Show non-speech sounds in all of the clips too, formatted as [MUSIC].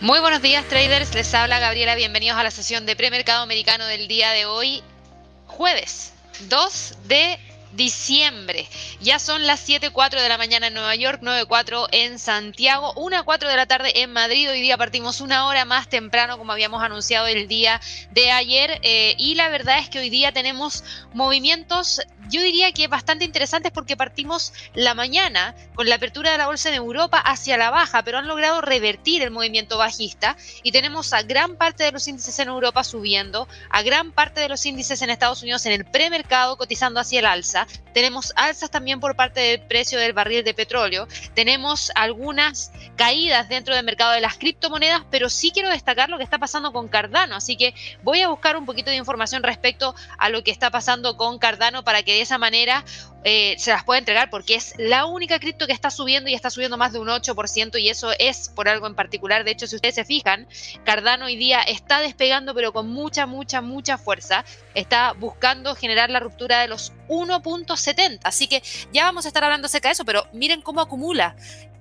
Muy buenos días traders, les habla Gabriela, bienvenidos a la sesión de premercado americano del día de hoy, jueves 2 de diciembre. Ya son las 7.04 de la mañana en Nueva York, 9.04 en Santiago, 1.04 de la tarde en Madrid. Hoy día partimos una hora más temprano, como habíamos anunciado el día de ayer. Eh, y la verdad es que hoy día tenemos movimientos yo diría que bastante interesantes porque partimos la mañana con la apertura de la bolsa en Europa hacia la baja, pero han logrado revertir el movimiento bajista y tenemos a gran parte de los índices en Europa subiendo, a gran parte de los índices en Estados Unidos en el premercado cotizando hacia el alza. Tenemos alzas también por parte del precio del barril de petróleo. Tenemos algunas caídas dentro del mercado de las criptomonedas, pero sí quiero destacar lo que está pasando con Cardano, así que voy a buscar un poquito de información respecto a lo que está pasando con Cardano para que de esa manera eh, se las pueda entregar porque es la única cripto que está subiendo y está subiendo más de un 8% y eso es por algo en particular. De hecho, si ustedes se fijan, Cardano hoy día está despegando pero con mucha, mucha, mucha fuerza. Está buscando generar la ruptura de los 1.70. Así que ya vamos a estar hablando acerca de eso, pero miren cómo acumula.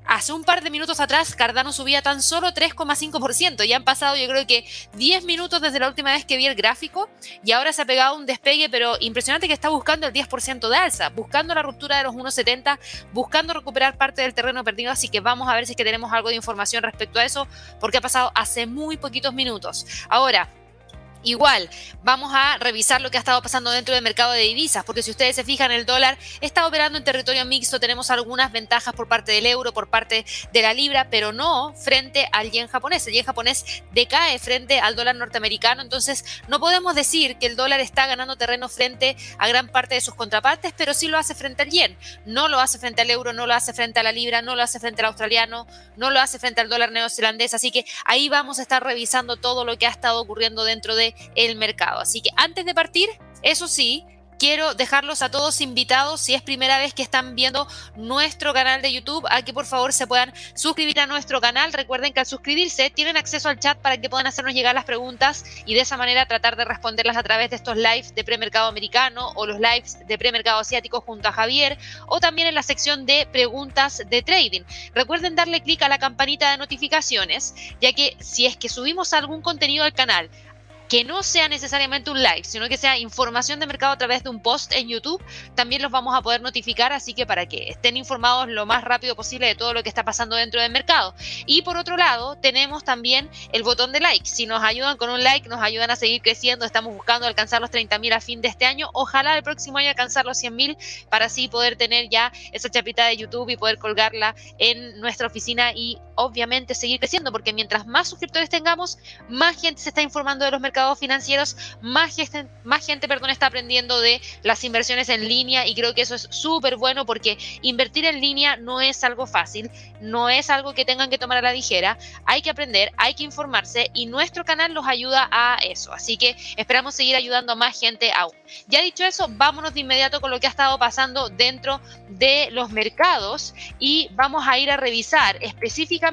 Hace un par de minutos atrás, Cardano subía tan solo 3,5%. Ya han pasado, yo creo que 10 minutos desde la última vez que vi el gráfico y ahora se ha pegado un despegue, pero impresionante que está buscando el 10% de alza, buscando la ruptura de los 1,70, buscando recuperar parte del terreno perdido. Así que vamos a ver si es que tenemos algo de información respecto a eso, porque ha pasado hace muy poquitos minutos. Ahora, Igual, vamos a revisar lo que ha estado pasando dentro del mercado de divisas, porque si ustedes se fijan, el dólar está operando en territorio mixto, tenemos algunas ventajas por parte del euro, por parte de la libra, pero no frente al yen japonés. El yen japonés decae frente al dólar norteamericano, entonces no podemos decir que el dólar está ganando terreno frente a gran parte de sus contrapartes, pero sí lo hace frente al yen. No lo hace frente al euro, no lo hace frente a la libra, no lo hace frente al australiano, no lo hace frente al dólar neozelandés, así que ahí vamos a estar revisando todo lo que ha estado ocurriendo dentro de el mercado. Así que antes de partir, eso sí, quiero dejarlos a todos invitados, si es primera vez que están viendo nuestro canal de YouTube, a que por favor se puedan suscribir a nuestro canal. Recuerden que al suscribirse tienen acceso al chat para que puedan hacernos llegar las preguntas y de esa manera tratar de responderlas a través de estos lives de premercado americano o los lives de premercado asiático junto a Javier o también en la sección de preguntas de trading. Recuerden darle clic a la campanita de notificaciones, ya que si es que subimos algún contenido al canal, que no sea necesariamente un live, sino que sea información de mercado a través de un post en YouTube, también los vamos a poder notificar, así que para que estén informados lo más rápido posible de todo lo que está pasando dentro del mercado. Y por otro lado, tenemos también el botón de like. Si nos ayudan con un like, nos ayudan a seguir creciendo. Estamos buscando alcanzar los 30.000 a fin de este año. Ojalá el próximo año alcanzar los 100.000 para así poder tener ya esa chapita de YouTube y poder colgarla en nuestra oficina y obviamente seguir creciendo, porque mientras más suscriptores tengamos, más gente se está informando de los mercados financieros, más gente, más gente perdón, está aprendiendo de las inversiones en línea y creo que eso es súper bueno porque invertir en línea no es algo fácil, no es algo que tengan que tomar a la ligera, hay que aprender, hay que informarse y nuestro canal los ayuda a eso. Así que esperamos seguir ayudando a más gente aún. Ya dicho eso, vámonos de inmediato con lo que ha estado pasando dentro de los mercados y vamos a ir a revisar específicamente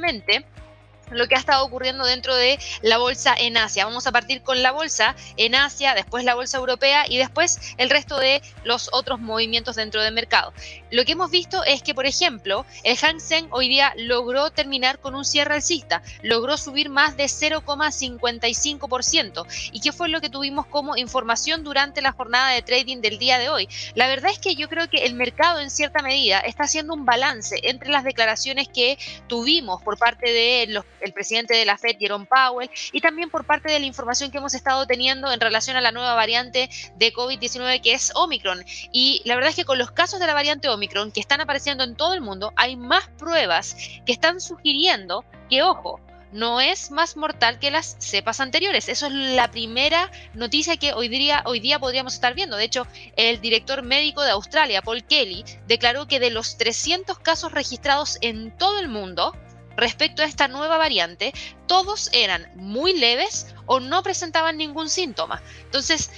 lo que ha estado ocurriendo dentro de la bolsa en Asia. Vamos a partir con la bolsa en Asia, después la bolsa europea y después el resto de los otros movimientos dentro del mercado. Lo que hemos visto es que, por ejemplo, el Hang Seng hoy día logró terminar con un cierre alcista, logró subir más de 0,55%. ¿Y qué fue lo que tuvimos como información durante la jornada de trading del día de hoy? La verdad es que yo creo que el mercado en cierta medida está haciendo un balance entre las declaraciones que tuvimos por parte de los el presidente de la Fed, Jerome Powell, y también por parte de la información que hemos estado teniendo en relación a la nueva variante de COVID-19 que es Omicron. Y la verdad es que con los casos de la variante Omicron que están apareciendo en todo el mundo, hay más pruebas que están sugiriendo que, ojo, no es más mortal que las cepas anteriores. Eso es la primera noticia que hoy día, hoy día podríamos estar viendo. De hecho, el director médico de Australia, Paul Kelly, declaró que de los 300 casos registrados en todo el mundo, respecto a esta nueva variante, todos eran muy leves o no presentaban ningún síntoma. Entonces,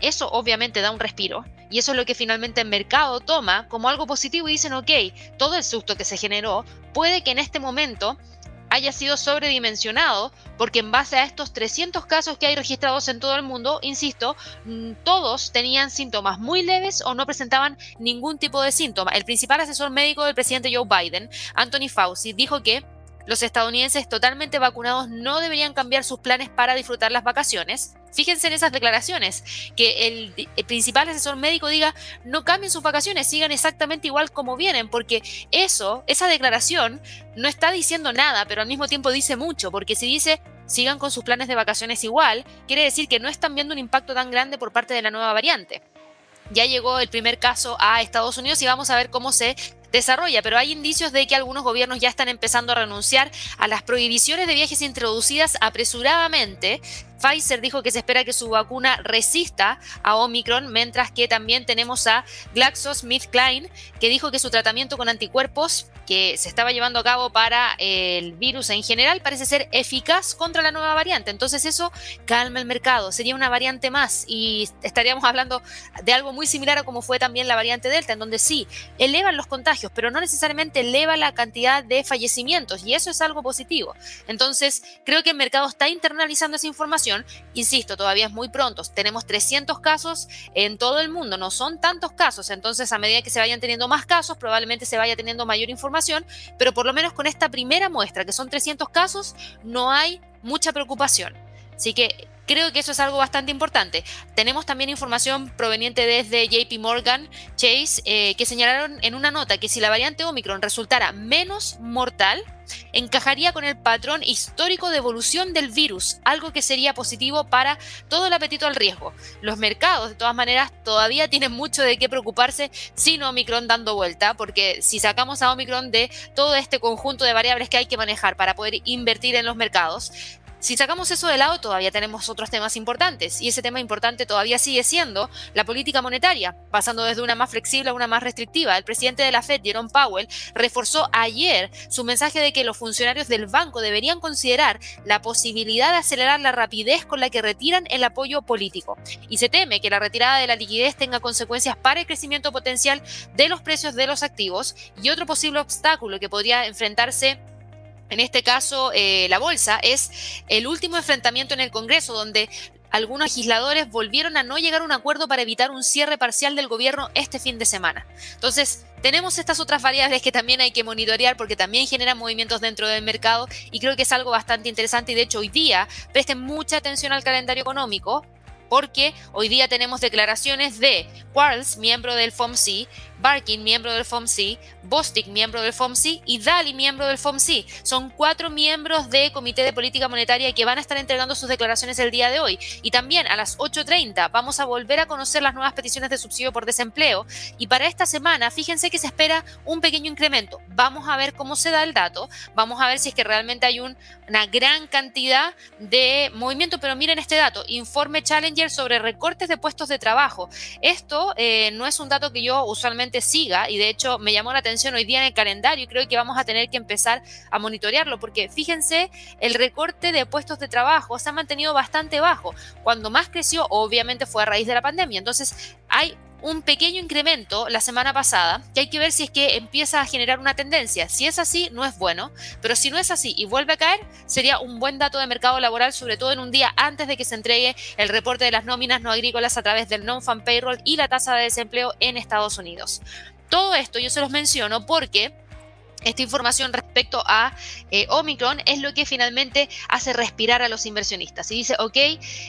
eso obviamente da un respiro. Y eso es lo que finalmente el mercado toma como algo positivo y dicen, ok, todo el susto que se generó puede que en este momento haya sido sobredimensionado, porque en base a estos 300 casos que hay registrados en todo el mundo, insisto, mm, todos tenían síntomas muy leves o no presentaban ningún tipo de síntoma. El principal asesor médico del presidente Joe Biden, Anthony Fauci, dijo que los estadounidenses totalmente vacunados no deberían cambiar sus planes para disfrutar las vacaciones. Fíjense en esas declaraciones, que el, principal asesor médico diga, no cambien sus vacaciones, sigan exactamente igual como vienen, porque eso, esa declaración, no está diciendo nada, pero al mismo tiempo dice mucho, porque si dice, sigan con sus planes de vacaciones igual, quiere decir que no están viendo un impacto tan grande por parte de la nueva variante. Ya llegó el primer caso a Estados Unidos y vamos a ver cómo se desarrolla, pero hay indicios de que algunos gobiernos ya están empezando a renunciar a las prohibiciones de viajes introducidas apresuradamente Pfizer dijo que se espera que su vacuna resista a Omicron, mientras que también tenemos a GlaxoSmithKline, que dijo que su tratamiento con anticuerpos que se estaba llevando a cabo para el virus en general parece ser eficaz contra la nueva variante. Entonces eso calma el mercado, sería una variante más y estaríamos hablando de algo muy similar a como fue también la variante Delta, en donde sí, elevan los contagios, pero no necesariamente eleva la cantidad de fallecimientos y eso es algo positivo. Entonces creo que el mercado está internalizando esa información Insisto, todavía es muy pronto. Tenemos 300 casos en todo el mundo, no son tantos casos. Entonces, a medida que se vayan teniendo más casos, probablemente se vaya teniendo mayor información, pero por lo menos con esta primera muestra, que son 300 casos, no hay mucha preocupación. Así que creo que eso es algo bastante importante. Tenemos también información proveniente desde JP Morgan Chase eh, que señalaron en una nota que si la variante Omicron resultara menos mortal, encajaría con el patrón histórico de evolución del virus, algo que sería positivo para todo el apetito al riesgo. Los mercados, de todas maneras, todavía [LAUGHS] tienen mucho de qué preocuparse sin Omicron dando vuelta, porque si sacamos a Omicron de todo este conjunto de variables que hay que manejar para poder invertir en los mercados, si sacamos eso de lado, todavía tenemos otros temas importantes, y ese tema importante todavía sigue siendo la política monetaria, pasando desde una más flexible a una más restrictiva. El presidente de la Fed, Jerome Powell, reforzó ayer su mensaje de que los funcionarios del banco deberían considerar la posibilidad de acelerar la rapidez con la que retiran el apoyo político. Y se teme que la retirada de la liquidez tenga consecuencias para el crecimiento potencial de los precios de los activos y otro posible obstáculo que podría enfrentarse en este caso eh, la bolsa, es el último enfrentamiento en el Congreso donde algunos legisladores volvieron a no llegar a un acuerdo para evitar un cierre parcial del gobierno este fin de semana. Entonces, tenemos estas otras variables que también hay que monitorear porque también generan movimientos dentro del mercado y creo que es algo bastante interesante y de hecho hoy día presten mucha atención al calendario económico porque hoy día tenemos declaraciones de Quarles, miembro del FOMC, Barkin, miembro del FOMC, Bostic, miembro del FOMC y Dali, miembro del FOMC. Son cuatro miembros de Comité de Política Monetaria que van a estar entregando sus declaraciones el día de hoy. Y también a las 8.30 vamos a volver a conocer las nuevas peticiones de subsidio por desempleo. Y para esta semana, fíjense que se espera un pequeño incremento. Vamos a ver cómo se da el dato. Vamos a ver si es que realmente hay una gran cantidad de movimiento. Pero miren este dato, informe Challenger sobre recortes de puestos de trabajo. Esto eh, no es un dato que yo usualmente siga y de hecho me llamó la atención hoy día en el calendario y creo que vamos a tener que empezar a monitorearlo porque fíjense, el recorte de puestos de trabajo se ha mantenido bastante bajo. Cuando más creció, obviamente fue a raíz de la pandemia. Entonces hay un pequeño incremento la semana pasada, que hay que ver si es que empieza a generar una tendencia. Si es así, no es bueno, pero si no es así y vuelve a caer, sería un buen dato de mercado laboral, sobre todo en un día antes de que se entregue el reporte de las nóminas no agrícolas a través del non-fan payroll y la tasa de desempleo en Estados Unidos. Todo esto yo se los menciono porque esta información respecto a eh, Omicron es lo que finalmente hace respirar a los inversionistas. Y dice, ok,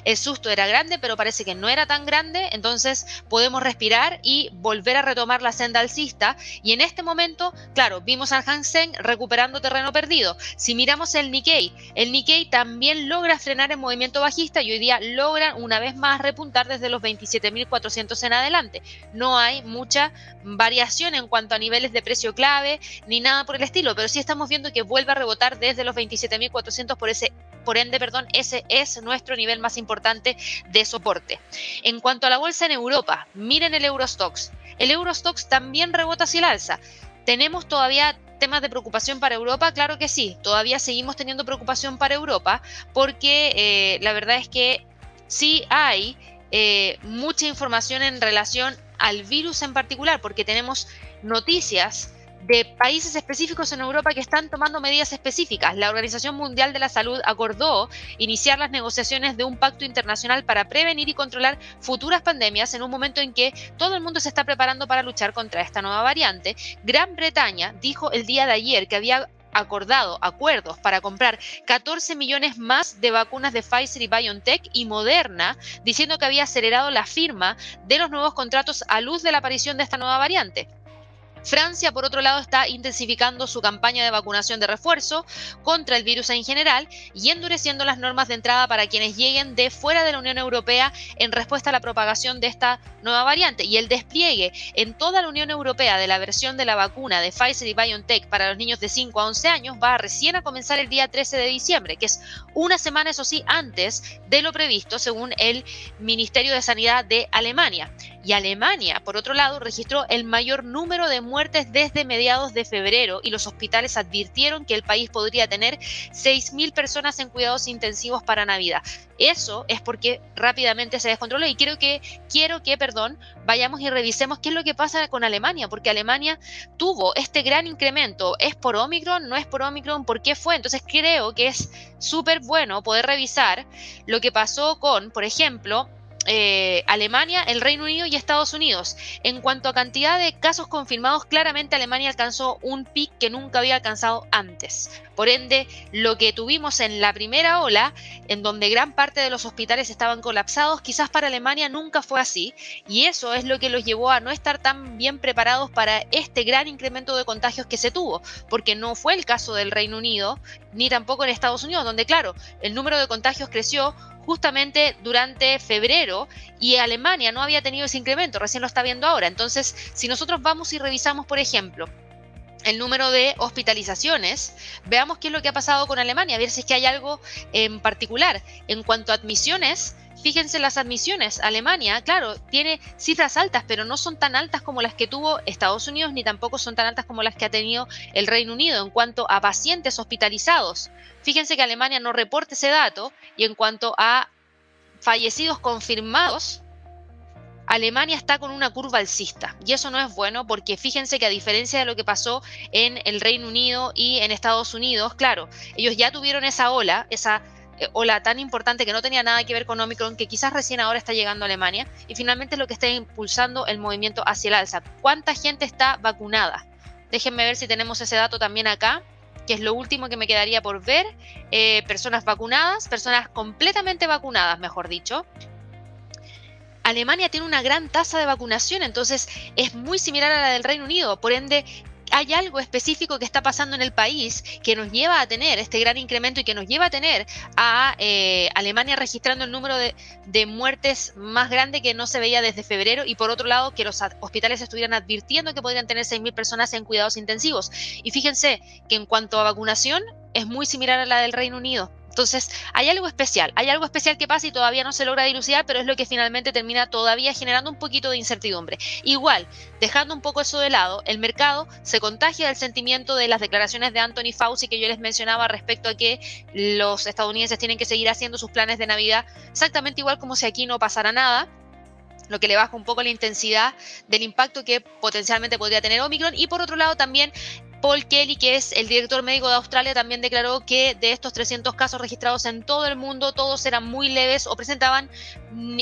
el susto era grande, pero parece que no era tan grande, entonces podemos respirar y volver a retomar la senda alcista. Y en este momento, claro, vimos al Hansen recuperando terreno perdido. Si miramos el Nikkei, el Nikkei también logra frenar el movimiento bajista y hoy día logra una vez más repuntar desde los 27.400 en adelante. No hay mucha variación en cuanto a niveles de precio clave ni nada por el estilo, pero sí estamos viendo que vuelve a rebotar desde los 27.400 por ese por ende, perdón, ese es nuestro nivel más importante de soporte. En cuanto a la bolsa en Europa, miren el Eurostox. El Eurostox también rebota hacia el alza. ¿Tenemos todavía temas de preocupación para Europa? Claro que sí, todavía seguimos teniendo preocupación para Europa porque eh, la verdad es que sí hay eh, mucha información en relación al virus en particular, porque tenemos noticias de países específicos en Europa que están tomando medidas específicas. La Organización Mundial de la Salud acordó iniciar las negociaciones de un pacto internacional para prevenir y controlar futuras pandemias en un momento en que todo el mundo se está preparando para luchar contra esta nueva variante. Gran Bretaña dijo el día de ayer que había acordado acuerdos para comprar 14 millones más de vacunas de Pfizer y BioNTech y Moderna, diciendo que había acelerado la firma de los nuevos contratos a luz de la aparición de esta nueva variante. Francia, por otro lado, está intensificando su campaña de vacunación de refuerzo contra el virus en general y endureciendo las normas de entrada para quienes lleguen de fuera de la Unión Europea en respuesta a la propagación de esta nueva variante. Y el despliegue en toda la Unión Europea de la versión de la vacuna de Pfizer y BioNTech para los niños de 5 a 11 años va recién a comenzar el día 13 de diciembre, que es una semana, eso sí, antes de lo previsto según el Ministerio de Sanidad de Alemania. Y Alemania, por otro lado, registró el mayor número de muertes desde mediados de febrero y los hospitales advirtieron que el país podría tener 6.000 personas en cuidados intensivos para Navidad. Eso es porque rápidamente se descontroló y quiero que, quiero que, perdón, vayamos y revisemos qué es lo que pasa con Alemania, porque Alemania tuvo este gran incremento. ¿Es por Omicron? ¿No es por Omicron? ¿Por qué fue? Entonces creo que es súper bueno poder revisar lo que pasó con, por ejemplo, eh, Alemania, el Reino Unido y Estados Unidos. En cuanto a cantidad de casos confirmados, claramente Alemania alcanzó un pic que nunca había alcanzado antes. Por ende, lo que tuvimos en la primera ola, en donde gran parte de los hospitales estaban colapsados, quizás para Alemania nunca fue así. Y eso es lo que los llevó a no estar tan bien preparados para este gran incremento de contagios que se tuvo, porque no fue el caso del Reino Unido, ni tampoco en Estados Unidos, donde claro, el número de contagios creció justamente durante febrero y Alemania no había tenido ese incremento, recién lo está viendo ahora. Entonces, si nosotros vamos y revisamos, por ejemplo, el número de hospitalizaciones, veamos qué es lo que ha pasado con Alemania, a ver si es que hay algo en particular. En cuanto a admisiones, Fíjense las admisiones. Alemania, claro, tiene cifras altas, pero no son tan altas como las que tuvo Estados Unidos, ni tampoco son tan altas como las que ha tenido el Reino Unido en cuanto a pacientes hospitalizados. Fíjense que Alemania no reporta ese dato y en cuanto a fallecidos confirmados, Alemania está con una curva alcista y eso no es bueno porque fíjense que a diferencia de lo que pasó en el Reino Unido y en Estados Unidos, claro, ellos ya tuvieron esa ola, esa eh, ola tan importante que no tenía nada que ver con Omicron, que quizás recién ahora está llegando a Alemania, y finalmente es lo que está impulsando el movimiento hacia el alza. ¿Cuánta gente está vacunada? Déjenme ver si tenemos ese dato también acá, que es lo último que me quedaría por ver. Eh, personas vacunadas, personas completamente vacunadas, mejor dicho. Alemania tiene una gran tasa de vacunación, entonces es muy similar a la del Reino Unido, por ende hay algo específico que está pasando en el país que nos lleva a tener este gran incremento y que nos lleva a tener a eh, Alemania registrando el número de, de, muertes más grande que no se veía desde febrero y por otro lado que los hospitales estuvieran advirtiendo que podrían tener 6.000 personas en cuidados intensivos. Y fíjense que en cuanto a vacunación es muy similar a la del Reino Unido. Entonces, hay algo especial, hay algo especial que pasa y todavía no se logra dilucidar, pero es lo que finalmente termina todavía generando un poquito de incertidumbre. Igual, dejando un poco eso de lado, el mercado se contagia del sentimiento de las declaraciones de Anthony Fauci que yo les mencionaba respecto a que los estadounidenses tienen que seguir haciendo sus planes de Navidad exactamente igual como si aquí no pasara nada lo que le baja un poco la intensidad del impacto que potencialmente podría tener Omicron. Y por otro lado también Paul Kelly, que es el director médico de Australia, también declaró que de estos 300 casos registrados en todo el mundo, todos eran muy leves o presentaban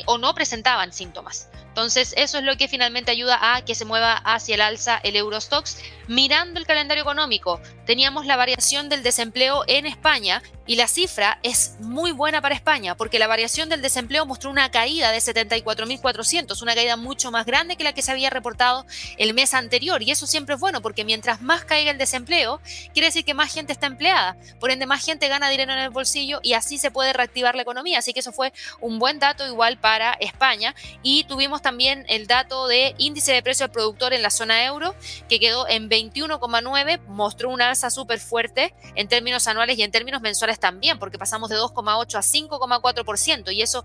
o no presentaban síntomas. Entonces, eso es lo que finalmente ayuda a que se mueva hacia el alza el Eurostox. Mirando el calendario económico, teníamos la variación del desempleo en España y la cifra es muy buena para España porque la variación del desempleo mostró una caída de 74.400, una caída mucho más grande que la que se había reportado el mes anterior. Y eso siempre es bueno porque mientras más caiga el desempleo, quiere decir que más gente está empleada. Por ende, más gente gana dinero en el bolsillo y así se puede reactivar la economía. Así que eso fue un buen dato igual para España. Y tuvimos también el dato de índice de precio al productor en la zona euro, que quedó en 21,9, mostró una alza súper fuerte en términos anuales y en términos mensuales también, porque pasamos de 2,8 a 5,4% y eso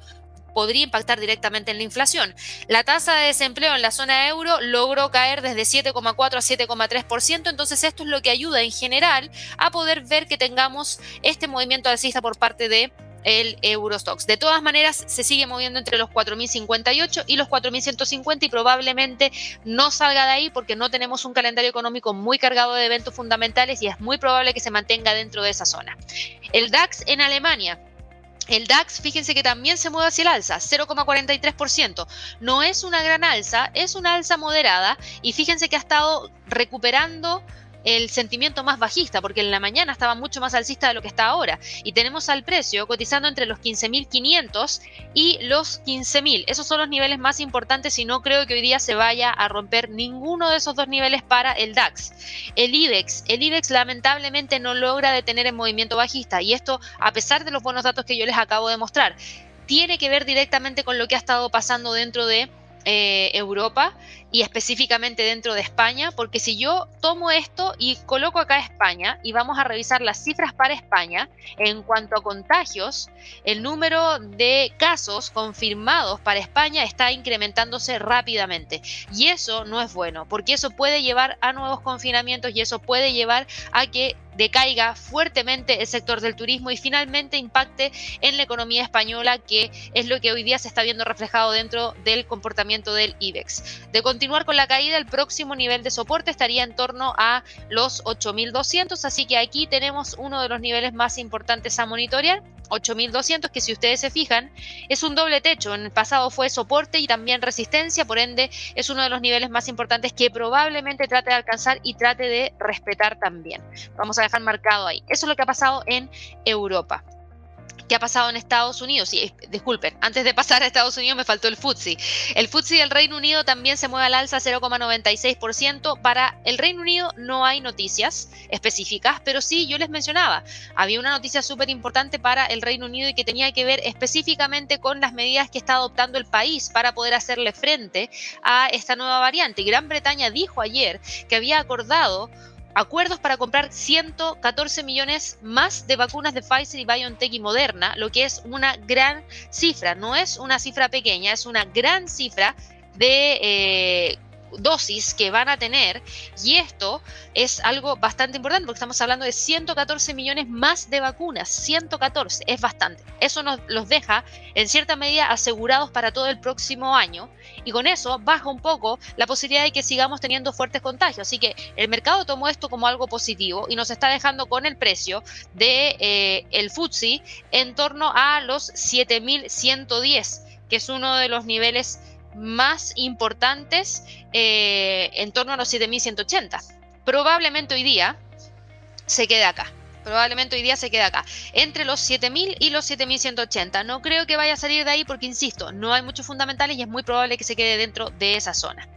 podría impactar directamente en la inflación. La tasa de desempleo en la zona euro logró caer desde 7,4 a 7,3%, entonces esto es lo que ayuda en general a poder ver que tengamos este movimiento alcista por parte de el Eurostox. De todas maneras, se sigue moviendo entre los 4.058 y los 4.150 y probablemente no salga de ahí porque no tenemos un calendario económico muy cargado de eventos fundamentales y es muy probable que se mantenga dentro de esa zona. El DAX en Alemania. El DAX, fíjense que también se mueve hacia el alza, 0,43%. No es una gran alza, es una alza moderada y fíjense que ha estado recuperando el sentimiento más bajista, porque en la mañana estaba mucho más alcista de lo que está ahora. Y tenemos al precio cotizando entre los 15.500 y los 15.000. Esos son los niveles más importantes y no creo que hoy día se vaya a romper ninguno de esos dos niveles para el DAX. El IBEX, el IBEX lamentablemente no logra detener el movimiento bajista y esto a pesar de los buenos datos que yo les acabo de mostrar. Tiene que ver directamente con lo que ha estado pasando dentro de eh, Europa y específicamente dentro de España, porque si yo tomo esto y coloco acá España y vamos a revisar las cifras para España, en cuanto a contagios, el número de casos confirmados para España está incrementándose rápidamente. Y eso no es bueno, porque eso puede llevar a nuevos confinamientos y eso puede llevar a que decaiga fuertemente el sector del turismo y finalmente impacte en la economía española, que es lo que hoy día se está viendo reflejado dentro del comportamiento del IBEX. De continuar con la caída, el próximo nivel de soporte estaría en torno a los 8.200, así que aquí tenemos uno de los niveles más importantes a monitorear. 8200, que si ustedes se fijan, es un doble techo. En el pasado fue soporte y también resistencia, por ende es uno de los niveles más importantes que probablemente trate de alcanzar y trate de respetar también. Vamos a marcado ahí. Eso es lo que ha pasado en Europa. ¿Qué ha pasado en Estados Unidos? Sí, disculpen, antes de pasar a Estados Unidos me faltó el FTSE. El FTSE del Reino Unido también se mueve al alza 0,96%. Para el Reino Unido no hay noticias específicas, pero sí, yo les mencionaba, había una noticia súper importante para el Reino Unido y que tenía que ver específicamente con las medidas que está adoptando el país para poder hacerle frente a esta nueva variante. Gran Bretaña dijo ayer que había acordado acuerdos para comprar 114 millones más de vacunas de Pfizer y BioNTech y Moderna, lo que es una gran cifra, no es una cifra pequeña, es una gran cifra de eh, dosis que van a tener y esto es algo bastante importante porque estamos hablando de 114 millones más de vacunas, 114 es bastante. Eso nos los deja en cierta medida asegurados para todo el próximo año y con eso baja un poco la posibilidad de que sigamos teniendo fuertes contagios. Así que el mercado tomó esto como algo positivo y nos está dejando con el precio de eh, el FTSE en torno a los 7110 que es uno de los niveles más importantes eh, en torno a los 7180. Probablemente hoy día se quede acá. Probablemente hoy día se quede acá. Entre los 7000 y los 7180. No creo que vaya a salir de ahí porque, insisto, no hay muchos fundamentales y es muy probable que se quede dentro de esa zona.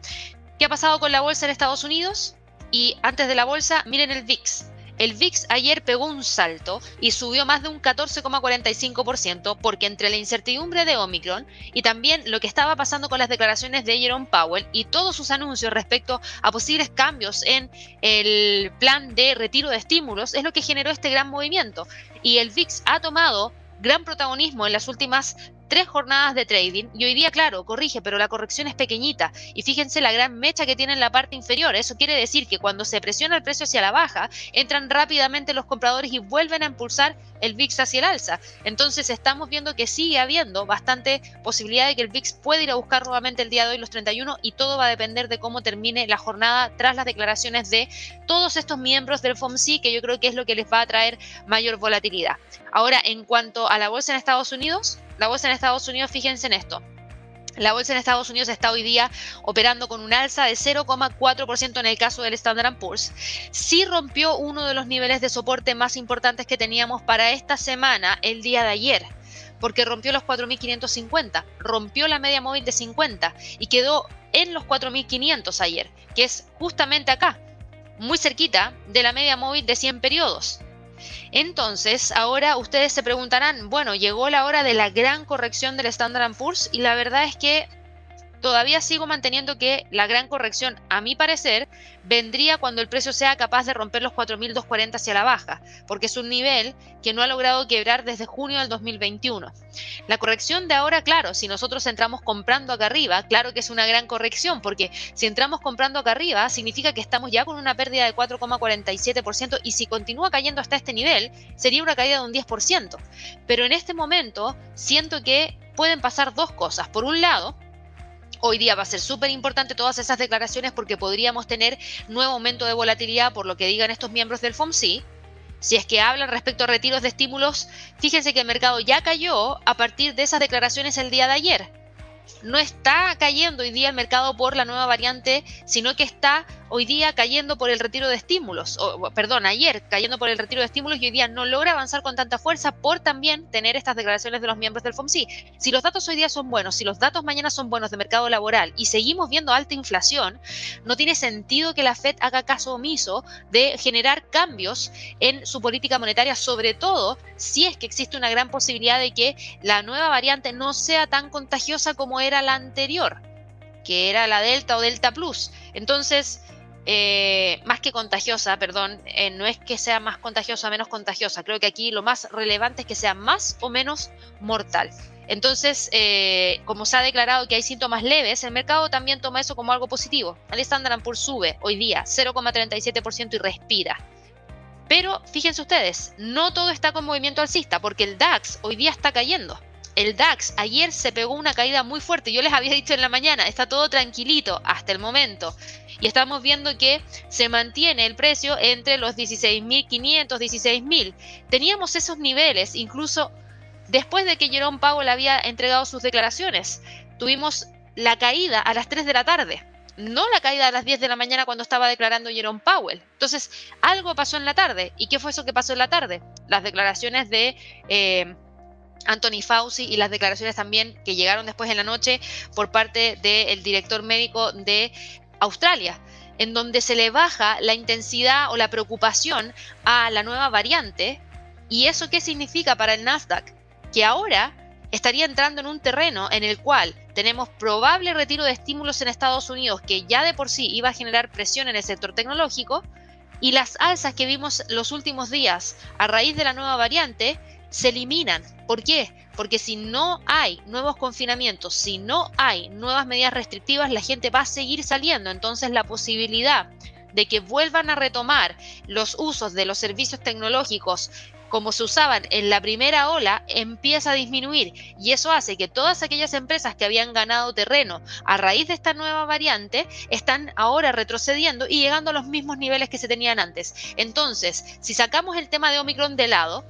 ¿Qué ha pasado con la bolsa en Estados Unidos? Y antes de la bolsa, miren el VIX. El VIX ayer pegó un salto y subió más de un 14,45% porque entre la incertidumbre de Omicron y también lo que estaba pasando con las declaraciones de Jerome Powell y todos sus anuncios respecto a posibles cambios en el plan de retiro de estímulos es lo que generó este gran movimiento. Y el VIX ha tomado gran protagonismo en las últimas tres jornadas de trading y hoy día, claro, corrige, pero la corrección es pequeñita. Y fíjense la gran mecha que tiene en la parte inferior. Eso quiere decir que cuando se presiona el precio hacia la baja, entran rápidamente los compradores y vuelven a impulsar el VIX hacia el alza. Entonces estamos viendo que sigue habiendo bastante posibilidad de que el VIX pueda ir a buscar nuevamente el día de hoy los 31 y todo va a depender de cómo termine la jornada tras las declaraciones de todos estos miembros del FOMC, que yo creo que es lo que les va a traer mayor volatilidad. Ahora, en cuanto a la bolsa en Estados Unidos, la bolsa en Estados Unidos, fíjense en esto. La bolsa en Estados Unidos está hoy día operando con un alza de 0,4% en el caso del Standard Poor's. Sí rompió uno de los niveles de soporte más importantes que teníamos para esta semana el día de ayer, porque rompió los 4.550, rompió la media móvil de 50 y quedó en los 4.500 ayer, que es justamente acá, muy cerquita de la media móvil de 100 periodos. Entonces, ahora ustedes se preguntarán, bueno, llegó la hora de la gran corrección del Standard Poor's y la verdad es que todavía sigo manteniendo que la gran corrección, a mi parecer, vendría cuando el precio sea capaz de romper los 4.240 hacia la baja, porque es un nivel que no ha logrado quebrar desde junio del 2021. La corrección de ahora, claro, si nosotros entramos comprando acá arriba, claro que es una gran corrección, porque si entramos comprando acá arriba, significa que estamos ya con una pérdida de 4,47% y si continúa cayendo hasta este nivel, sería una caída de un 10%. Pero en este momento siento que pueden pasar dos cosas. Por un lado, Hoy día va a ser súper importante todas esas declaraciones porque podríamos tener nuevo aumento de volatilidad por lo que digan estos miembros del FOMC. Si es que hablan respecto a retiros de estímulos, fíjense que el mercado ya cayó a partir de esas declaraciones el día de ayer. No está cayendo hoy día el mercado por la nueva variante, sino que está hoy día cayendo por el retiro de estímulos, o, perdón, ayer cayendo por el retiro de estímulos y hoy día no logra avanzar con tanta fuerza por también tener estas declaraciones de los miembros del FOMC. Si los datos hoy día son buenos, si los datos mañana son buenos de mercado laboral y seguimos viendo alta inflación, no tiene sentido que la Fed haga caso omiso de generar cambios en su política monetaria, sobre todo si es que existe una gran posibilidad de que la nueva variante no sea tan contagiosa como era la anterior, que era la Delta o Delta Plus. Entonces, eh, más que contagiosa, perdón, eh, no es que sea más contagiosa o menos contagiosa, creo que aquí lo más relevante es que sea más o menos mortal. Entonces, eh, como se ha declarado que hay síntomas leves, el mercado también toma eso como algo positivo. El Standard Poor's sube hoy día 0,37% y respira. Pero fíjense ustedes, no todo está con movimiento alcista, porque el DAX hoy día está cayendo. El DAX ayer se pegó una caída muy fuerte. Yo les había dicho en la mañana, está todo tranquilito hasta el momento. Y estamos viendo que se mantiene el precio entre los 16.500, 16.000. Teníamos esos niveles incluso después de que Jerome Powell había entregado sus declaraciones. Tuvimos la caída a las 3 de la tarde no la caída a las 10 de la mañana cuando estaba declarando Jerome Powell. Entonces, algo pasó en la tarde. ¿Y qué fue eso que pasó en la tarde? Las declaraciones de eh, Anthony Fauci y las declaraciones también que llegaron después en la noche por parte del director médico de Australia, en donde se le baja la intensidad o la preocupación a la nueva variante. ¿Y eso qué significa para el Nasdaq? Que ahora estaría entrando en un terreno en el cual tenemos probable retiro de estímulos en Estados Unidos que ya de por sí iba a generar presión en el sector tecnológico y las alzas que vimos los últimos días a raíz de la nueva variante se eliminan. ¿Por qué? Porque si no hay nuevos confinamientos, si no hay nuevas medidas restrictivas, la gente va a seguir saliendo. Entonces la posibilidad de que vuelvan a retomar los usos de los servicios tecnológicos como se usaban en la primera ola, empieza a disminuir. Y eso hace que todas aquellas empresas que habían ganado terreno a raíz de esta nueva variante están ahora retrocediendo y llegando a los mismos niveles que se tenían antes. Entonces, si sacamos el tema de Omicron de lado,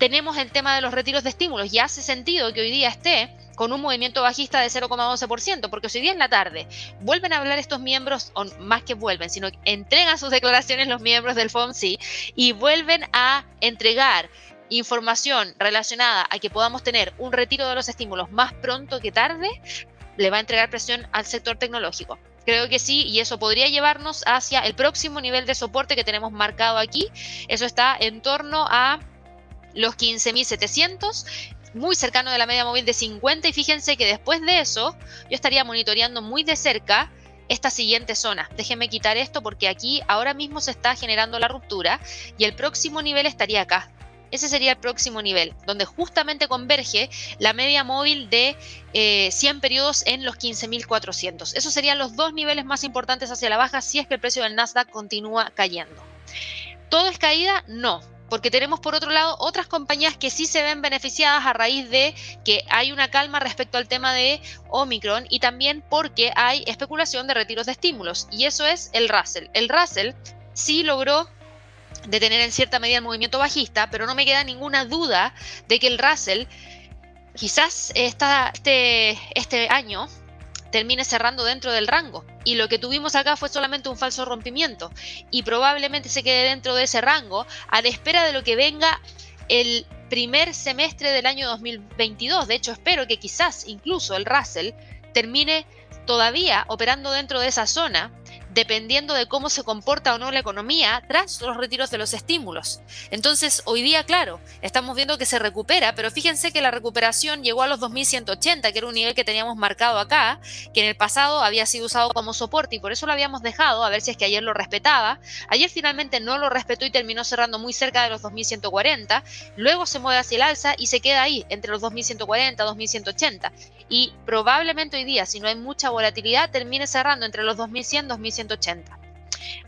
tenemos el tema de los retiros de estímulos y hace sentido que hoy día esté con un movimiento bajista de 0,12%, porque si día en la tarde vuelven a hablar estos miembros, o más que vuelven, sino que entregan sus declaraciones los miembros del FOMC y vuelven a entregar información relacionada a que podamos tener un retiro de los estímulos más pronto que tarde, le va a entregar presión al sector tecnológico. Creo que sí, y eso podría llevarnos hacia el próximo nivel de soporte que tenemos marcado aquí. Eso está en torno a los 15.700 muy cercano de la media móvil de 50 y fíjense que después de eso yo estaría monitoreando muy de cerca esta siguiente zona. Déjenme quitar esto porque aquí ahora mismo se está generando la ruptura y el próximo nivel estaría acá. Ese sería el próximo nivel, donde justamente converge la media móvil de 100 eh, periodos en los 15.400. Esos serían los dos niveles más importantes hacia la baja si es que el precio del Nasdaq continúa cayendo. ¿Todo es caída? No porque tenemos por otro lado otras compañías que sí se ven beneficiadas a raíz de que hay una calma respecto al tema de Omicron y también porque hay especulación de retiros de estímulos y eso es el Russell. El Russell sí logró detener en cierta medida el movimiento bajista, pero no me queda ninguna duda de que el Russell quizás este, este año termine cerrando dentro del rango. Y lo que tuvimos acá fue solamente un falso rompimiento. Y probablemente se quede dentro de ese rango a la espera de lo que venga el primer semestre del año 2022. De hecho, espero que quizás incluso el Russell termine todavía operando dentro de esa zona dependiendo de cómo se comporta o no la economía tras los retiros de los estímulos. Entonces, hoy día, claro, estamos viendo que se recupera, pero fíjense que la recuperación llegó a los 2180, que era un nivel que teníamos marcado acá, que en el pasado había sido usado como soporte y por eso lo habíamos dejado, a ver si es que ayer lo respetaba. Ayer finalmente no lo respetó y terminó cerrando muy cerca de los 2140, luego se mueve hacia el alza y se queda ahí, entre los 2140 y 2180. Y probablemente hoy día, si no hay mucha volatilidad, termine cerrando entre los 2100 y 2180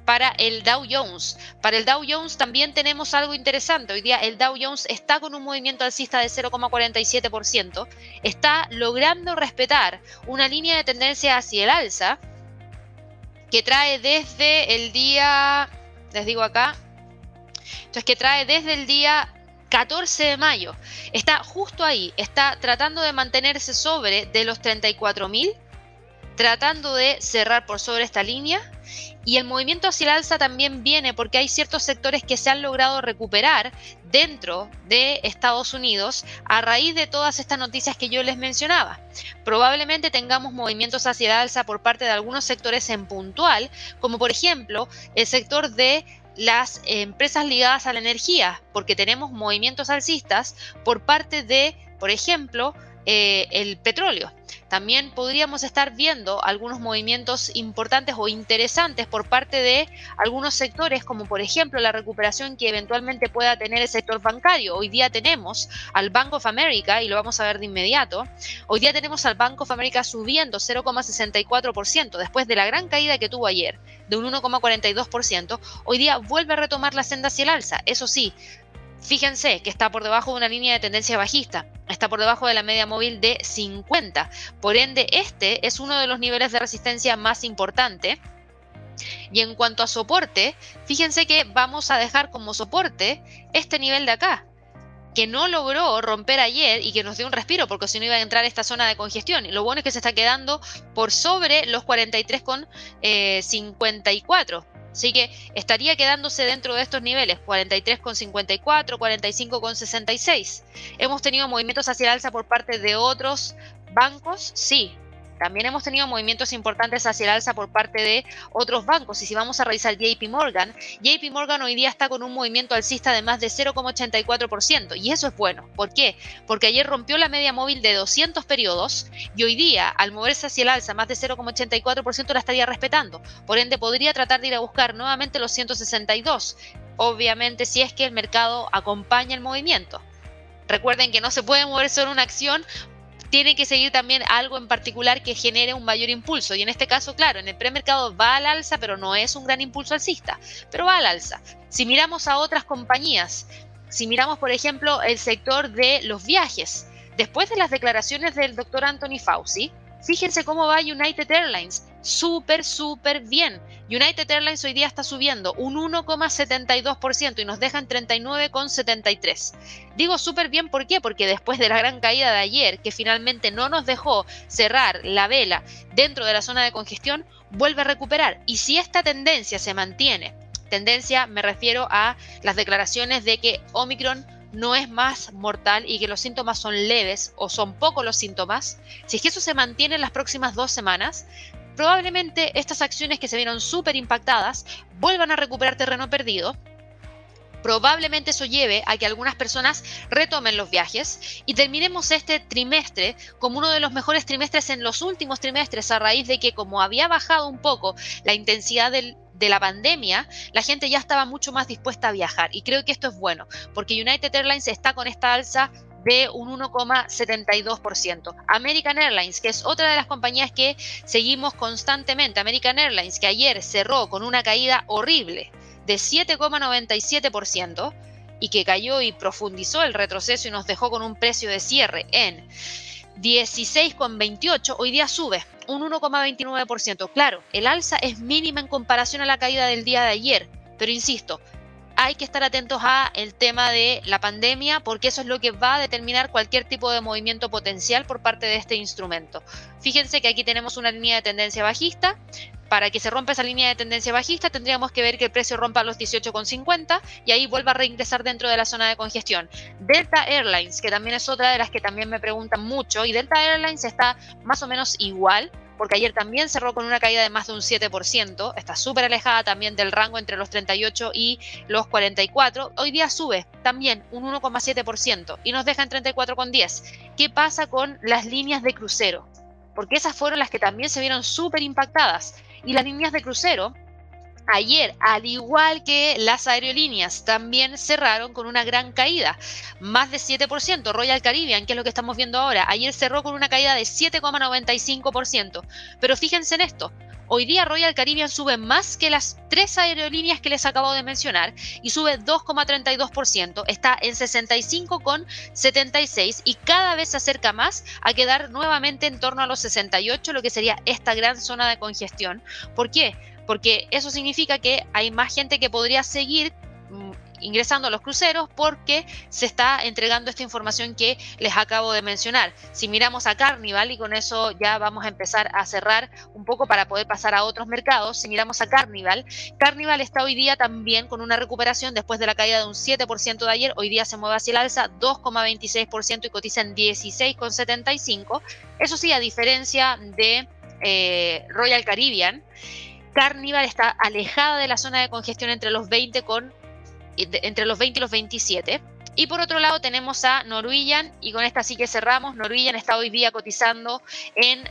para el Dow Jones. Para el Dow Jones también tenemos algo interesante. Hoy día el Dow Jones está con un movimiento alcista de 0,47%. Está logrando respetar una línea de tendencia hacia el alza que trae desde el día, les digo acá, entonces que trae desde el día 14 de mayo. Está justo ahí, está tratando de mantenerse sobre de los 34.000 tratando de cerrar por sobre esta línea y el movimiento hacia el alza también viene porque hay ciertos sectores que se han logrado recuperar dentro de Estados Unidos a raíz de todas estas noticias que yo les mencionaba. Probablemente tengamos movimientos hacia el alza por parte de algunos sectores en puntual, como por ejemplo el sector de las empresas ligadas a la energía, porque tenemos movimientos alcistas por parte de, por ejemplo, eh, el petróleo. También podríamos estar viendo algunos movimientos importantes o interesantes por parte de algunos sectores, como por ejemplo la recuperación que eventualmente pueda tener el sector bancario. Hoy día tenemos al Bank of America, y lo vamos a ver de inmediato, hoy día tenemos al Bank of America subiendo 0,64% después de la gran caída que tuvo ayer, de un 1,42%. Hoy día vuelve a retomar la senda hacia el alza. Eso sí, Fíjense que está por debajo de una línea de tendencia bajista, está por debajo de la media móvil de 50. Por ende, este es uno de los niveles de resistencia más importante. Y en cuanto a soporte, fíjense que vamos a dejar como soporte este nivel de acá, que no logró romper ayer y que nos dio un respiro, porque si no iba a entrar esta zona de congestión. Lo bueno es que se está quedando por sobre los 43,54. Eh, Así que estaría quedándose dentro de estos niveles, 43,54, 45,66. Hemos tenido movimientos hacia el alza por parte de otros bancos, sí, también hemos tenido movimientos importantes hacia el alza por parte de otros bancos. Y si vamos a revisar JP Morgan, JP Morgan hoy día está con un movimiento alcista de más de 0,84%. Y eso es bueno. ¿Por qué? Porque ayer rompió la media móvil de 200 periodos y hoy día, al moverse hacia el alza más de 0,84%, la estaría respetando. Por ende, podría tratar de ir a buscar nuevamente los 162. Obviamente, si es que el mercado acompaña el movimiento. Recuerden que no se puede mover solo una acción tiene que seguir también algo en particular que genere un mayor impulso. Y en este caso, claro, en el premercado va al alza, pero no es un gran impulso alcista, pero va al alza. Si miramos a otras compañías, si miramos, por ejemplo, el sector de los viajes, después de las declaraciones del doctor Anthony Fauci, fíjense cómo va United Airlines súper, súper bien. United Airlines hoy día está subiendo un 1,72% y nos dejan 39,73. Digo súper bien, ¿por qué? Porque después de la gran caída de ayer, que finalmente no nos dejó cerrar la vela dentro de la zona de congestión, vuelve a recuperar. Y si esta tendencia se mantiene, tendencia me refiero a las declaraciones de que Omicron no es más mortal y que los síntomas son leves o son pocos los síntomas, si es que eso se mantiene en las próximas dos semanas, probablemente estas acciones que se vieron súper impactadas vuelvan a recuperar terreno perdido. Probablemente eso lleve a que algunas personas retomen los viajes y terminemos este trimestre como uno de los mejores trimestres en los últimos trimestres a raíz de que como había bajado un poco la intensidad de la pandemia, la gente ya estaba mucho más dispuesta a viajar. Y creo que esto es bueno, porque United Airlines está con esta alza de un 1,72%. American Airlines, que es otra de las compañías que seguimos constantemente, American Airlines, que ayer cerró con una caída horrible de 7,97% y que cayó y profundizó el retroceso y nos dejó con un precio de cierre en 16,28, hoy día sube un 1,29%. Claro, el alza es mínima en comparación a la caída del día de ayer, pero insisto, hay que estar atentos a el tema de la pandemia porque eso es lo que va a determinar cualquier tipo de movimiento potencial por parte de este instrumento. Fíjense que aquí tenemos una línea de tendencia bajista. Para que se rompa esa línea de tendencia bajista tendríamos que ver que el precio rompa los 18,50 y ahí vuelva a reingresar dentro de la zona de congestión. Delta Airlines, que también es otra de las que también me preguntan mucho, y Delta Airlines está más o menos igual, porque ayer también cerró con una caída de más de un 7%, está súper alejada también del rango entre los 38 y los 44. Hoy día sube también un 1,7% y nos deja en 34,10. ¿Qué pasa con las líneas de crucero? Porque esas fueron las que también se vieron súper impactadas. Y las líneas de crucero Ayer, al igual que las aerolíneas, también cerraron con una gran caída, más de 7%. Royal Caribbean, que es lo que estamos viendo ahora, ayer cerró con una caída de 7,95%. Pero fíjense en esto, Hoy día Royal Caribbean sube más que las tres aerolíneas que les acabo de mencionar y sube 2,32%, está en 65,76 y cada vez se acerca más a quedar nuevamente en torno a los 68, lo que sería esta gran zona de congestión. ¿Por qué? Porque eso significa que hay más gente que podría seguir mm, ingresando a los cruceros porque se está entregando esta información que les acabo de mencionar. Si miramos a Carnival, y con eso ya vamos a empezar a cerrar un poco para poder pasar a otros mercados, si miramos a Carnival, Carnival está hoy día también con una recuperación después de la caída de un 7% de ayer, hoy día se mueve hacia el alza 2,26% y cotiza en 16,75%. Eso sí, a diferencia de eh, Royal Caribbean, Carnival está alejada de la zona de congestión entre los 20 con entre los 20 y los 27. Y por otro lado tenemos a Norwegian y con esta sí que cerramos. Norwegian está hoy día cotizando en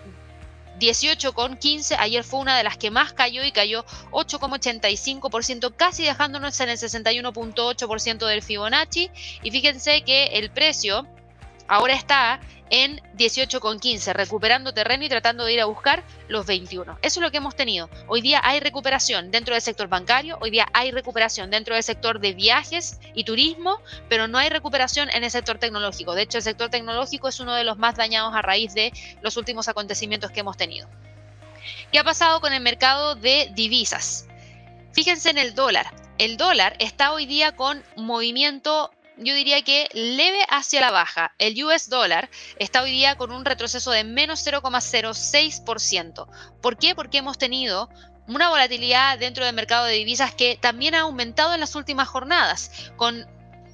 18,15. Ayer fue una de las que más cayó y cayó 8,85%, casi dejándonos en el 61,8% del Fibonacci. Y fíjense que el precio ahora está en 18,15, recuperando terreno y tratando de ir a buscar los 21. Eso es lo que hemos tenido. Hoy día hay recuperación dentro del sector bancario, hoy día hay recuperación dentro del sector de viajes y turismo, pero no hay recuperación en el sector tecnológico. De hecho, el sector tecnológico es uno de los más dañados a raíz de los últimos acontecimientos que hemos tenido. ¿Qué ha pasado con el mercado de divisas? Fíjense en el dólar. El dólar está hoy día con movimiento yo diría que leve hacia la baja. El US dólar está hoy día con un retroceso de menos 0,06%. ¿Por qué? Porque hemos tenido una volatilidad dentro del mercado de divisas que también ha aumentado en las últimas jornadas, con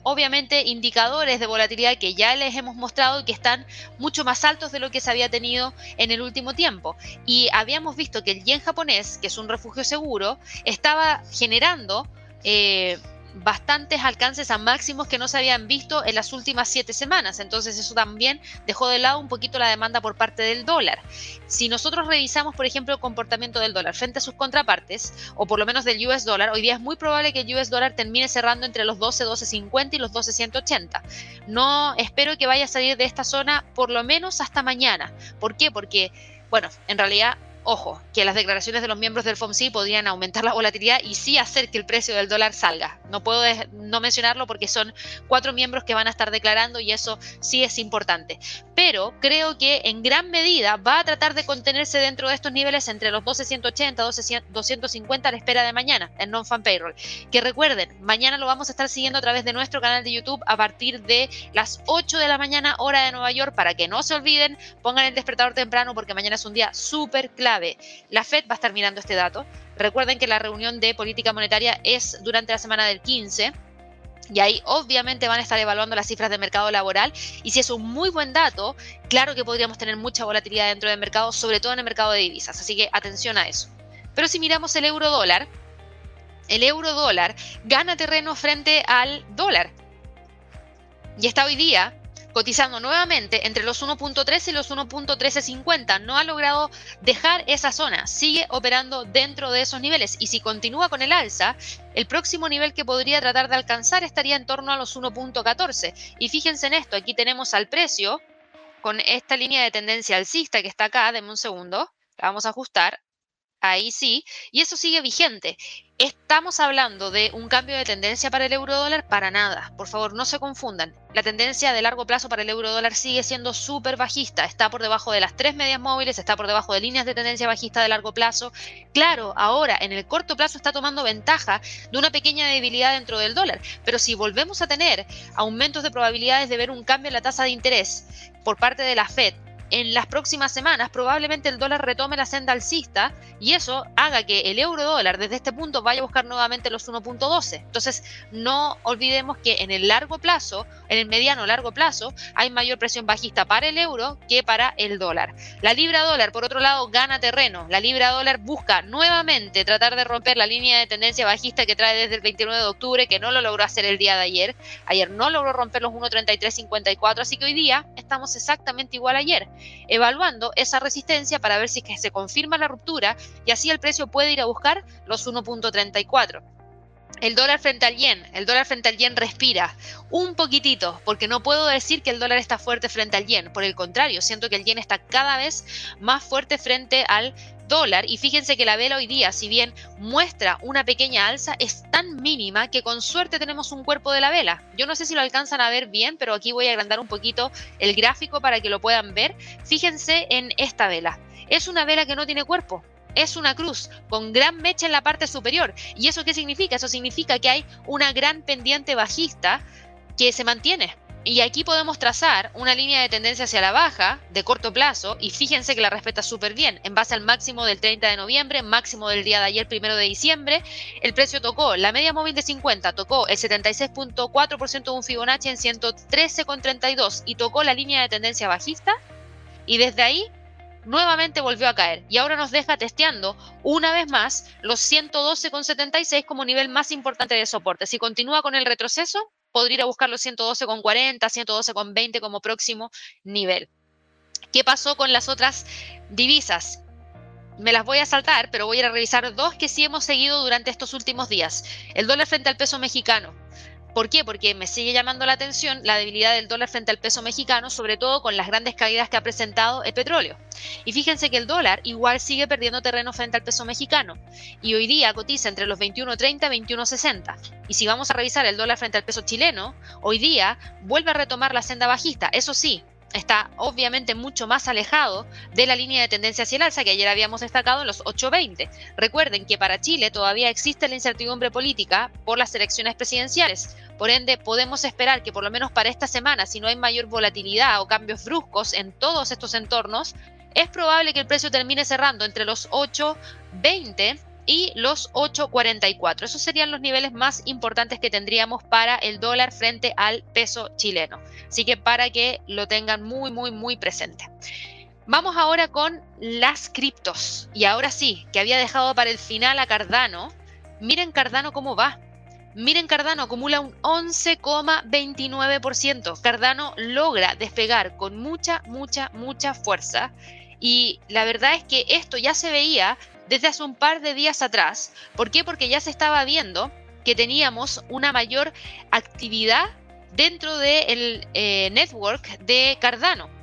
obviamente indicadores de volatilidad que ya les hemos mostrado y que están mucho más altos de lo que se había tenido en el último tiempo. Y habíamos visto que el yen japonés, que es un refugio seguro, estaba generando... Eh, bastantes alcances a máximos que no se habían visto en las últimas siete semanas. Entonces eso también dejó de lado un poquito la demanda por parte del dólar. Si nosotros revisamos, por ejemplo, el comportamiento del dólar frente a sus contrapartes, o por lo menos del US dólar, hoy día es muy probable que el US dólar termine cerrando entre los 12, 12.50 y los 12.180. No espero que vaya a salir de esta zona por lo menos hasta mañana. ¿Por qué? Porque, bueno, en realidad Ojo, que las declaraciones de los miembros del FOMC podrían aumentar la volatilidad y sí hacer que el precio del dólar salga. No puedo no mencionarlo porque son cuatro miembros que van a estar declarando y eso sí es importante. Pero creo que en gran medida va a tratar de contenerse dentro de estos niveles entre los 1280, 250 a la espera de mañana en non-fan payroll. Que recuerden, mañana lo vamos a estar siguiendo a través de nuestro canal de YouTube a partir de las 8 de la mañana hora de Nueva York para que no se olviden, pongan el despertador temprano porque mañana es un día súper clave la Fed va a estar mirando este dato. Recuerden que la reunión de política monetaria es durante la semana del 15. Y ahí obviamente van a estar evaluando las cifras de mercado laboral. Y si es un muy buen dato, claro que podríamos tener mucha volatilidad dentro del mercado, sobre todo en el mercado de divisas. Así que atención a eso. Pero si miramos el euro dólar, el euro dólar gana terreno frente al dólar. Y está hoy día cotizando nuevamente entre los 1.13 y los 1.1350. No ha logrado dejar esa zona, sigue operando dentro de esos niveles y si continúa con el alza, el próximo nivel que podría tratar de alcanzar estaría en torno a los 1.14. Y fíjense en esto, aquí tenemos al precio con esta línea de tendencia alcista que está acá, denme un segundo, la vamos a ajustar, ahí sí, y eso sigue vigente. ¿Estamos hablando de un cambio de tendencia para el euro dólar? Para nada. Por favor, no se confundan. La tendencia de largo plazo para el euro dólar sigue siendo súper bajista. Está por debajo de las tres medias móviles, está por debajo de líneas de tendencia bajista de largo plazo. Claro, ahora en el corto plazo está tomando ventaja de una pequeña debilidad dentro del dólar. Pero si volvemos a tener aumentos de probabilidades de ver un cambio en la tasa de interés por parte de la Fed en las próximas semanas probablemente el dólar retome la senda alcista y eso haga que el euro dólar desde este punto vaya a buscar nuevamente los 1.12. Entonces, no olvidemos que en el largo plazo, en el mediano largo plazo, hay mayor presión bajista para el euro que para el dólar. La libra dólar, por otro lado, gana terreno. La libra dólar busca nuevamente tratar de romper la línea de tendencia bajista que trae desde el 29 de octubre, que no lo logró hacer el día de ayer. Ayer no logró romper los 1.3354, así que hoy día estamos exactamente igual a ayer evaluando esa resistencia para ver si que se confirma la ruptura y así el precio puede ir a buscar los 1.34. El dólar frente al yen, el dólar frente al yen respira un poquitito, porque no puedo decir que el dólar está fuerte frente al yen, por el contrario, siento que el yen está cada vez más fuerte frente al dólar y fíjense que la vela hoy día, si bien muestra una pequeña alza, es tan mínima que con suerte tenemos un cuerpo de la vela. Yo no sé si lo alcanzan a ver bien, pero aquí voy a agrandar un poquito el gráfico para que lo puedan ver. Fíjense en esta vela. Es una vela que no tiene cuerpo. Es una cruz con gran mecha en la parte superior. ¿Y eso qué significa? Eso significa que hay una gran pendiente bajista que se mantiene. Y aquí podemos trazar una línea de tendencia hacia la baja de corto plazo y fíjense que la respeta súper bien. En base al máximo del 30 de noviembre, máximo del día de ayer, primero de diciembre, el precio tocó la media móvil de 50, tocó el 76.4% de un Fibonacci en 113,32 y tocó la línea de tendencia bajista y desde ahí nuevamente volvió a caer y ahora nos deja testeando una vez más los 112,76 como nivel más importante de soporte. Si continúa con el retroceso, podría ir a buscar los 112,40, 112,20 como próximo nivel. ¿Qué pasó con las otras divisas? Me las voy a saltar, pero voy a revisar dos que sí hemos seguido durante estos últimos días. El dólar frente al peso mexicano. ¿Por qué? Porque me sigue llamando la atención la debilidad del dólar frente al peso mexicano, sobre todo con las grandes caídas que ha presentado el petróleo. Y fíjense que el dólar igual sigue perdiendo terreno frente al peso mexicano y hoy día cotiza entre los 21.30 y 21.60. Y si vamos a revisar el dólar frente al peso chileno, hoy día vuelve a retomar la senda bajista. Eso sí, está obviamente mucho más alejado de la línea de tendencia hacia el alza que ayer habíamos destacado en los 8.20. Recuerden que para Chile todavía existe la incertidumbre política por las elecciones presidenciales. Por ende, podemos esperar que por lo menos para esta semana, si no hay mayor volatilidad o cambios bruscos en todos estos entornos, es probable que el precio termine cerrando entre los 8.20 y los 8.44. Esos serían los niveles más importantes que tendríamos para el dólar frente al peso chileno. Así que para que lo tengan muy, muy, muy presente. Vamos ahora con las criptos. Y ahora sí, que había dejado para el final a Cardano. Miren Cardano cómo va. Miren, Cardano acumula un 11,29%. Cardano logra despegar con mucha, mucha, mucha fuerza. Y la verdad es que esto ya se veía desde hace un par de días atrás. ¿Por qué? Porque ya se estaba viendo que teníamos una mayor actividad dentro del eh, network de Cardano.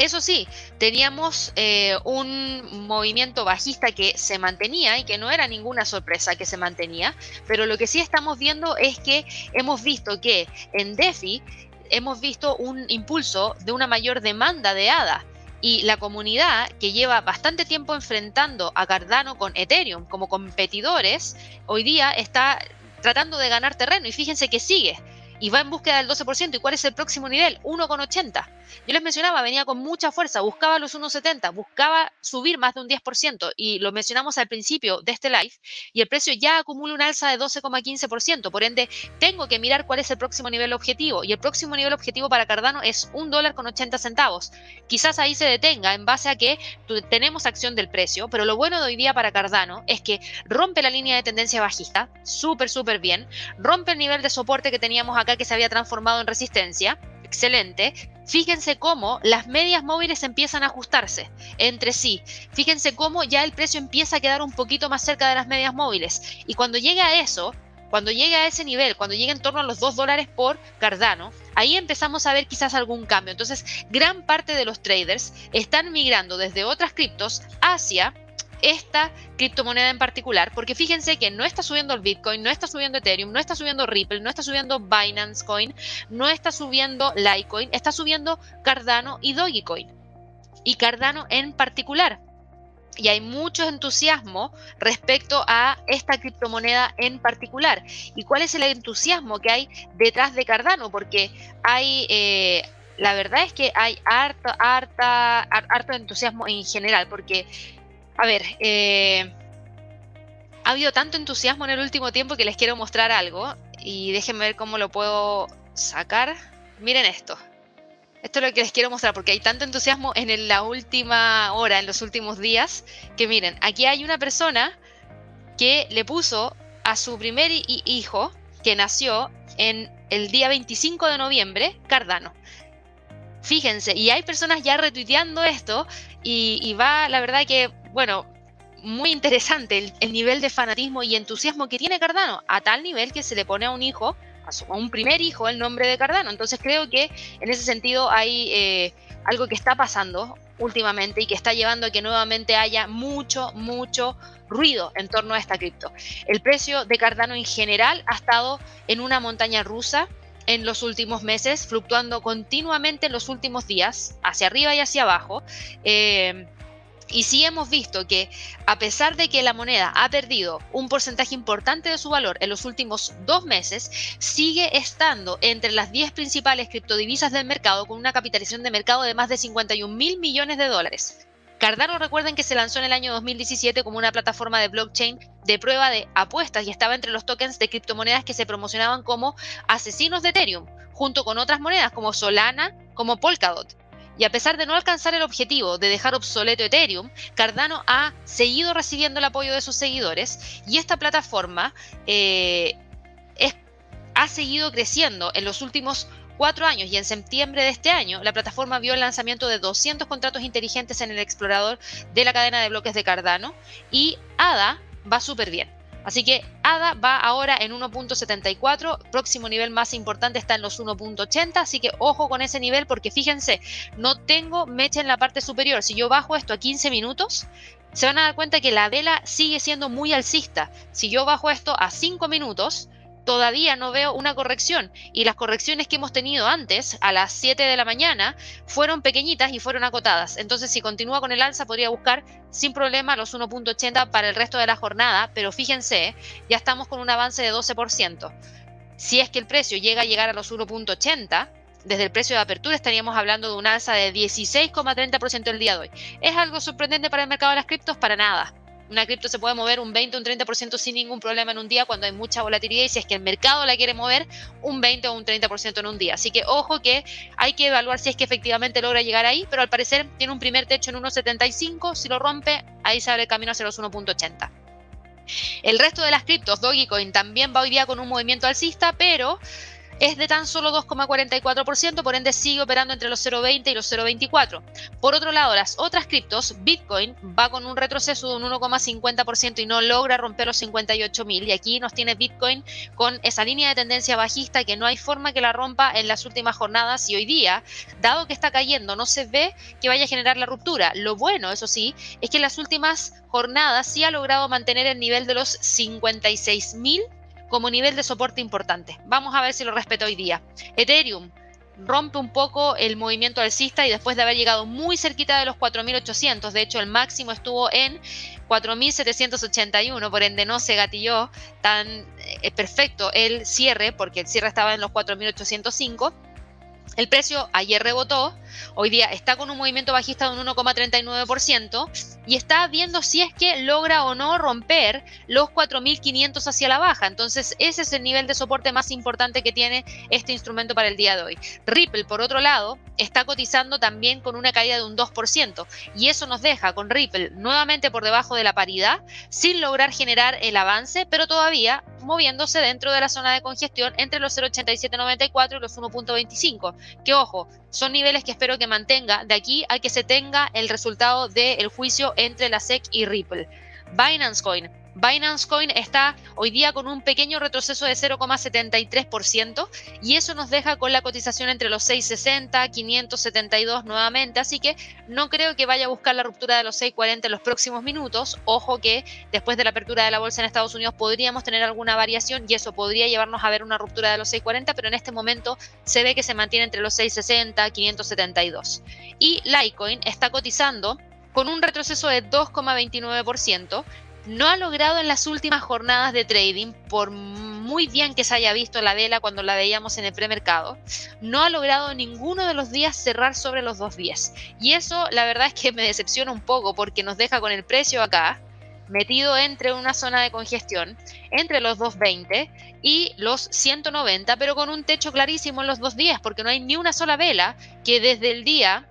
Eso sí, teníamos eh, un movimiento bajista que se mantenía y que no era ninguna sorpresa que se mantenía, pero lo que sí estamos viendo es que hemos visto que en DeFi hemos visto un impulso de una mayor demanda de ADA. Y la comunidad que lleva bastante tiempo enfrentando a Cardano con Ethereum como competidores, hoy día está tratando de ganar terreno y fíjense que sigue y va en búsqueda del 12%. ¿Y cuál es el próximo nivel? 1,80. Yo les mencionaba, venía con mucha fuerza, buscaba los 1,70, buscaba subir más de un 10% y lo mencionamos al principio de este live y el precio ya acumula un alza de 12,15%. Por ende, tengo que mirar cuál es el próximo nivel objetivo y el próximo nivel objetivo para Cardano es un dólar con 80 centavos. Quizás ahí se detenga en base a que tenemos acción del precio, pero lo bueno de hoy día para Cardano es que rompe la línea de tendencia bajista, súper, súper bien, rompe el nivel de soporte que teníamos acá que se había transformado en resistencia, excelente. Fíjense cómo las medias móviles empiezan a ajustarse entre sí. Fíjense cómo ya el precio empieza a quedar un poquito más cerca de las medias móviles. Y cuando llega a eso, cuando llegue a ese nivel, cuando llegue en torno a los 2 dólares por Cardano, ahí empezamos a ver quizás algún cambio. Entonces, gran parte de los traders están migrando desde otras criptos hacia esta criptomoneda en particular, porque fíjense que no está subiendo el Bitcoin, no está subiendo Ethereum, no está subiendo Ripple, no está subiendo Binance Coin, no está subiendo Litecoin, está subiendo Cardano y Dogecoin. Y Cardano en particular. Y hay mucho entusiasmo respecto a esta criptomoneda en particular. ¿Y cuál es el entusiasmo que hay detrás de Cardano? Porque hay... Eh, la verdad es que hay harto, harta, harto entusiasmo en general, porque a ver, eh, ha habido tanto entusiasmo en el último tiempo que les quiero mostrar algo y déjenme ver cómo lo puedo sacar. Miren esto. Esto es lo que les quiero mostrar porque hay tanto entusiasmo en la última hora, en los últimos días, que miren, aquí hay una persona que le puso a su primer hijo, que nació en el día 25 de noviembre, Cardano. Fíjense, y hay personas ya retuiteando esto y, va, la verdad que bueno, muy interesante el, nivel de fanatismo y entusiasmo que tiene Cardano, a tal nivel que se le pone a un hijo, a, un primer hijo, el nombre de Cardano. Entonces creo que en ese sentido hay eh, algo que está pasando últimamente y que está llevando a que nuevamente haya mucho, mucho ruido en torno a esta cripto. El precio de Cardano en general ha estado en una montaña rusa en los últimos meses, fluctuando continuamente en los últimos días, hacia arriba y hacia abajo. Eh, Y sí hemos visto que a pesar de que la moneda ha perdido un porcentaje importante de su valor en los últimos dos meses, sigue estando entre las 10 principales criptodivisas del mercado con una capitalización de mercado de más de 51 mil millones de dólares. Cardano recuerden que se lanzó en el año 2017 como una plataforma de blockchain de prueba de apuestas y estaba entre los tokens de criptomonedas que se promocionaban como asesinos de Ethereum, junto con otras monedas como Solana, como Polkadot. Y a pesar de no alcanzar el objetivo de dejar obsoleto Ethereum, Cardano ha seguido recibiendo el apoyo de sus seguidores y esta plataforma eh, ha seguido creciendo en los últimos cuatro años y en septiembre de este año la plataforma vio el lanzamiento de 200 contratos inteligentes en el explorador de la cadena de bloques de Cardano y ADA va súper bien. Así que ADA va ahora en 1.74, próximo nivel más importante está en los 1.80, así que ojo con ese nivel porque fíjense, no tengo mecha en la parte superior. Si yo bajo esto a 15 minutos, se van a dar cuenta que la vela sigue siendo muy alcista. Si yo bajo esto a 5 minutos, todavía no veo una corrección. Y las correcciones que hemos tenido antes, a las 7 de la mañana, fueron pequeñitas y fueron acotadas. Entonces, si continúa con el alza, podría buscar sin problema los 1.80 para el resto de la jornada, pero fíjense, ya estamos con un avance de 12%. Si es que el precio llega a llegar a los 1.80, desde el precio de apertura estaríamos hablando de un alza de 16,30% el día de hoy. ¿Es algo sorprendente para el mercado de las criptos? Para nada una cripto se puede mover un 20 o un 30% sin ningún problema en un día cuando hay mucha volatilidad y si es que el mercado la quiere mover un 20 o un 30% en un día. Así que ojo que hay que evaluar si es que efectivamente logra llegar ahí, pero al parecer tiene un primer techo en 1.75, si lo rompe, ahí se abre el camino hacia los 1.80. El resto de las criptos, Dogecoin también va hoy día con un movimiento alcista, pero es de tan solo 2,44%, por ende sigue operando entre los 0,20 y los 0,24. Por otro lado, las otras criptos, Bitcoin va con un retroceso de un 1,50% y no logra romper los 58.000. Y aquí nos tiene Bitcoin con esa línea de tendencia bajista que no hay forma que la rompa en las últimas jornadas y hoy día, dado que está cayendo, no se ve que vaya a generar la ruptura. Lo bueno, eso sí, es que en las últimas jornadas sí ha logrado mantener el nivel de los 56.000 como nivel de soporte importante. Vamos a ver si lo respeta hoy día. Ethereum rompe un poco el movimiento alcista y después de haber llegado muy cerquita de los 4.800, de hecho el máximo estuvo en 4.781, por ende no se gatilló tan eh, perfecto el cierre, porque el cierre estaba en los 4.805 el precio ayer rebotó, hoy día está con un movimiento bajista de un 1,39% y está viendo si es que logra o no romper los 4.500 hacia la baja. Entonces ese es el nivel de soporte más importante que tiene este instrumento para el día de hoy. Ripple, por otro lado, está cotizando también con una caída de un 2% y eso nos deja con Ripple nuevamente por debajo de la paridad sin lograr generar el avance, pero todavía moviéndose dentro de la zona de congestión entre los 0,8794 y los 1.25 que ojo, son niveles que espero que mantenga de aquí a que se tenga el resultado del juicio entre la SEC y Ripple. Binance Coin Binance Coin está hoy día con un pequeño retroceso de 0,73% y eso nos deja con la cotización entre los 660, 572 nuevamente, así que no creo que vaya a buscar la ruptura de los 640 en los próximos minutos. Ojo que después de la apertura de la bolsa en Estados Unidos podríamos tener alguna variación y eso podría llevarnos a ver una ruptura de los 640, pero en este momento se ve que se mantiene entre los 660, 572. Y Litecoin está cotizando con un retroceso de 2,29%, no ha logrado en las últimas jornadas de trading, por muy bien que se haya visto la vela cuando la veíamos en el premercado, no ha logrado ninguno de los días cerrar sobre los dos días. Y eso la verdad es que me decepciona un poco porque nos deja con el precio acá, metido entre una zona de congestión, entre los 220 y los 190, pero con un techo clarísimo en los dos días, porque no hay ni una sola vela que desde el día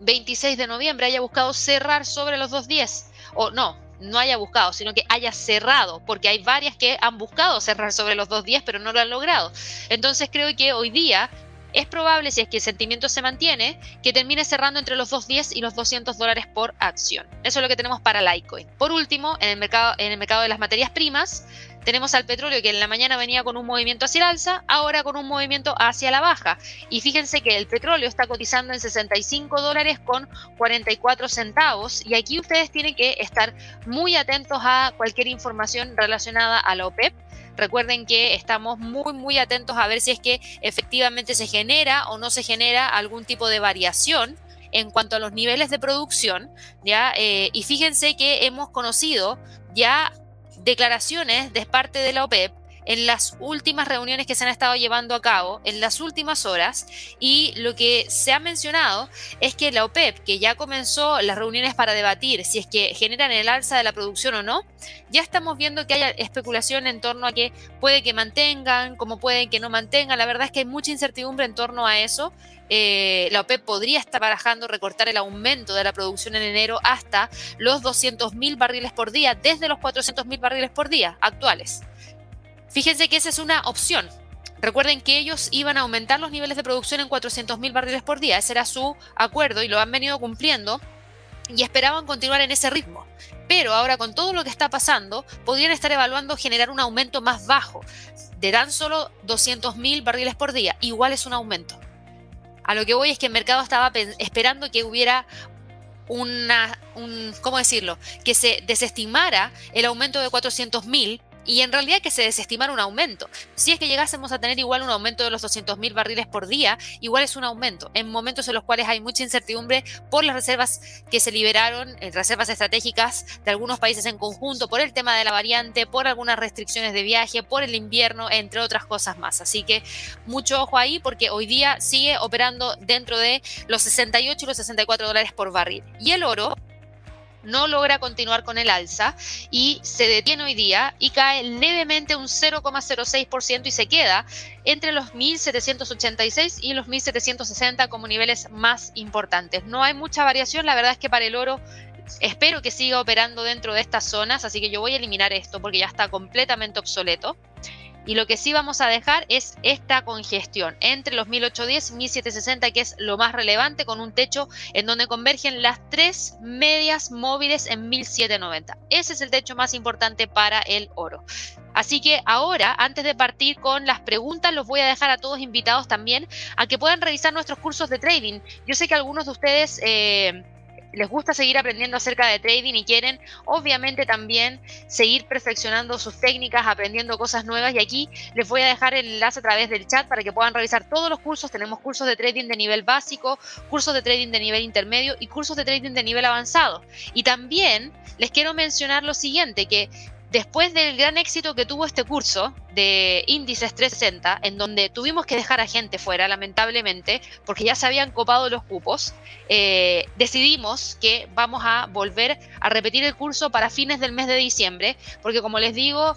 26 de noviembre haya buscado cerrar sobre los dos días. O no, no haya buscado, sino que haya cerrado, porque hay varias que han buscado cerrar sobre los dos días, pero no lo han logrado. Entonces creo que hoy día es probable, si es que el sentimiento se mantiene, que termine cerrando entre los 210 y los 200 dólares por acción. Eso es lo que tenemos para Litecoin. Por último, en el mercado, en el mercado de las materias primas, tenemos al petróleo que en la mañana venía con un movimiento hacia el alza, ahora con un movimiento hacia la baja. Y fíjense que el petróleo está cotizando en 65 dólares con 44 centavos. Y aquí ustedes tienen que estar muy atentos a cualquier información relacionada a la OPEP. Recuerden que estamos muy, muy atentos a ver si es que efectivamente se genera o no se genera algún tipo de variación en cuanto a los niveles de producción, ¿ya? Eh, y fíjense que hemos conocido ya declaraciones de parte de la OPEP en las últimas reuniones que se han estado llevando a cabo, en las últimas horas, y lo que se ha mencionado es que la OPEP, que ya comenzó las reuniones para debatir si es que generan el alza de la producción o no, ya estamos viendo que hay especulación en torno a que puede que mantengan, como pueden que no mantengan. La verdad es que hay mucha incertidumbre en torno a eso. Eh, la OPEP podría estar barajando recortar el aumento de la producción en enero hasta los 200.000 barriles por día, desde los 400.000 barriles por día actuales. Fíjense que esa es una opción. Recuerden que ellos iban a aumentar los niveles de producción en 400.000 barriles por día. Ese era su acuerdo y lo han venido cumpliendo y esperaban continuar en ese ritmo. Pero ahora con todo lo que está pasando, podrían estar evaluando generar un aumento más bajo, de tan solo 200.000 barriles por día. Igual es un aumento. A lo que voy es que el mercado estaba esperando que hubiera una, un, ¿cómo decirlo? Que se desestimara el aumento de 400.000 y en realidad que se desestimara un aumento. Si es que llegásemos a tener igual un aumento de los 200.000 barriles por día, igual es un aumento, en momentos en los cuales hay mucha incertidumbre por las reservas que se liberaron, eh, reservas estratégicas de algunos países en conjunto, por el tema de la variante, por algunas restricciones de viaje, por el invierno, entre otras cosas más. Así que mucho ojo ahí porque hoy día sigue operando dentro de los 68 y los 64 dólares por barril. Y el oro no logra continuar con el alza y se detiene hoy día y cae levemente un 0,06% y se queda entre los 1786 y los 1760 como niveles más importantes. No hay mucha variación, la verdad es que para el oro espero que siga operando dentro de estas zonas, así que yo voy a eliminar esto porque ya está completamente obsoleto. Y lo que sí vamos a dejar es esta congestión entre los 1810 y 1760, que es lo más relevante, con un techo en donde convergen las tres medias móviles en 1790. Ese es el techo más importante para el oro. Así que ahora, antes de partir con las preguntas, los voy a dejar a todos invitados también a que puedan revisar nuestros cursos de trading. Yo sé que algunos de ustedes... Eh, les gusta seguir aprendiendo acerca de trading y quieren obviamente también seguir perfeccionando sus técnicas, aprendiendo cosas nuevas y aquí les voy a dejar el enlace a través del chat para que puedan revisar todos los cursos. Tenemos cursos de trading de nivel básico, cursos de trading de nivel intermedio y cursos de trading de nivel avanzado. Y también les quiero mencionar lo siguiente, que Después del gran éxito que tuvo este curso de índices 360, en donde tuvimos que dejar a gente fuera, lamentablemente, porque ya se habían copado los cupos, eh, decidimos que vamos a volver a repetir el curso para fines del mes de diciembre, porque como les digo,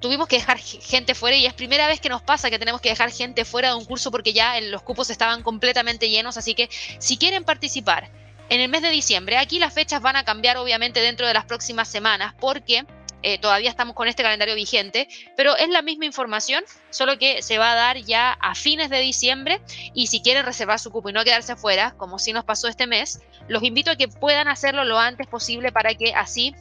tuvimos que dejar gente fuera y es primera vez que nos pasa que tenemos que dejar gente fuera de un curso porque ya los cupos estaban completamente llenos, así que si quieren participar en el mes de diciembre, aquí las fechas van a cambiar obviamente dentro de las próximas semanas porque eh, todavía estamos con este calendario vigente, pero es la misma información, solo que se va a dar ya a fines de diciembre y si quieren reservar su cupo y no quedarse fuera, como si nos pasó este mes, los invito a que puedan hacerlo lo antes posible para que así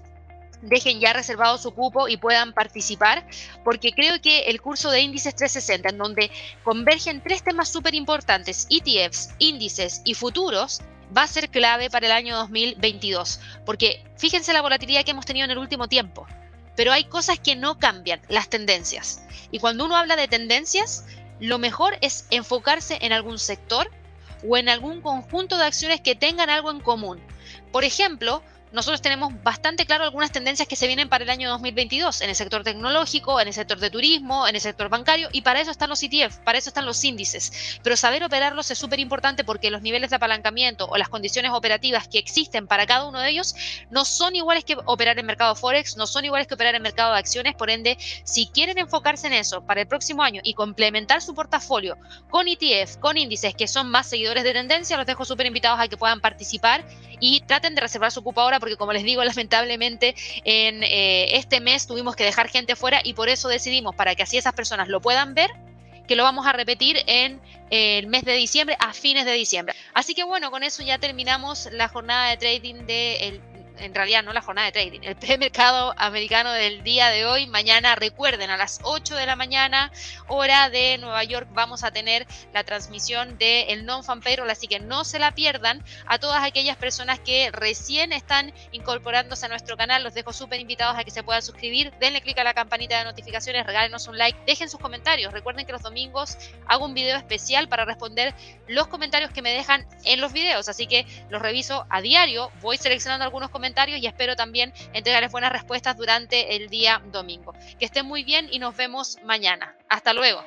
dejen ya reservado su cupo y puedan participar, porque creo que el curso de índices 360, en donde convergen tres temas súper importantes, ETFs, índices y futuros, va a ser clave para el año 2022, porque fíjense la volatilidad que hemos tenido en el último tiempo pero hay cosas que no cambian, las tendencias. Y cuando uno habla de tendencias, lo mejor es enfocarse en algún sector o en algún conjunto de acciones que tengan algo en común. Por ejemplo, nosotros tenemos bastante claro algunas tendencias que se vienen para el año 2022 en el sector tecnológico, en el sector de turismo, en el sector bancario y para eso están los ETF, para eso están los índices. Pero saber operarlos es súper importante porque los niveles de apalancamiento o las condiciones operativas que existen para cada uno de ellos no son iguales que operar en mercado forex, no son iguales que operar en mercado de acciones, por ende, si quieren enfocarse en eso para el próximo año y complementar su portafolio con ETF, con índices que son más seguidores de tendencia, los dejo súper invitados a que puedan participar y traten de reservar su cupo ahora porque como les digo, [LAUGHS] lamentablemente en eh, este mes tuvimos que dejar gente fuera y por eso decidimos, para que así esas personas lo puedan ver, que lo vamos a repetir en el mes de diciembre, a fines de diciembre. Así que bueno, con eso ya terminamos la jornada de trading del en realidad no la jornada de trading, el premercado americano del día de hoy. Mañana recuerden a las 8 de la mañana, hora de Nueva York, vamos a tener la transmisión del el non-fan payroll, así que no se la pierdan. A todas aquellas personas que recién están incorporándose a nuestro canal, los dejo súper invitados a que se puedan suscribir. Denle clic a la campanita de notificaciones, regálenos un like, dejen sus comentarios. Recuerden que los domingos hago un video especial para responder los comentarios que me dejan en los videos, así que los reviso a diario. Voy seleccionando algunos y espero también entregarles buenas respuestas durante el día domingo. Que estén muy bien y nos vemos mañana. Hasta luego.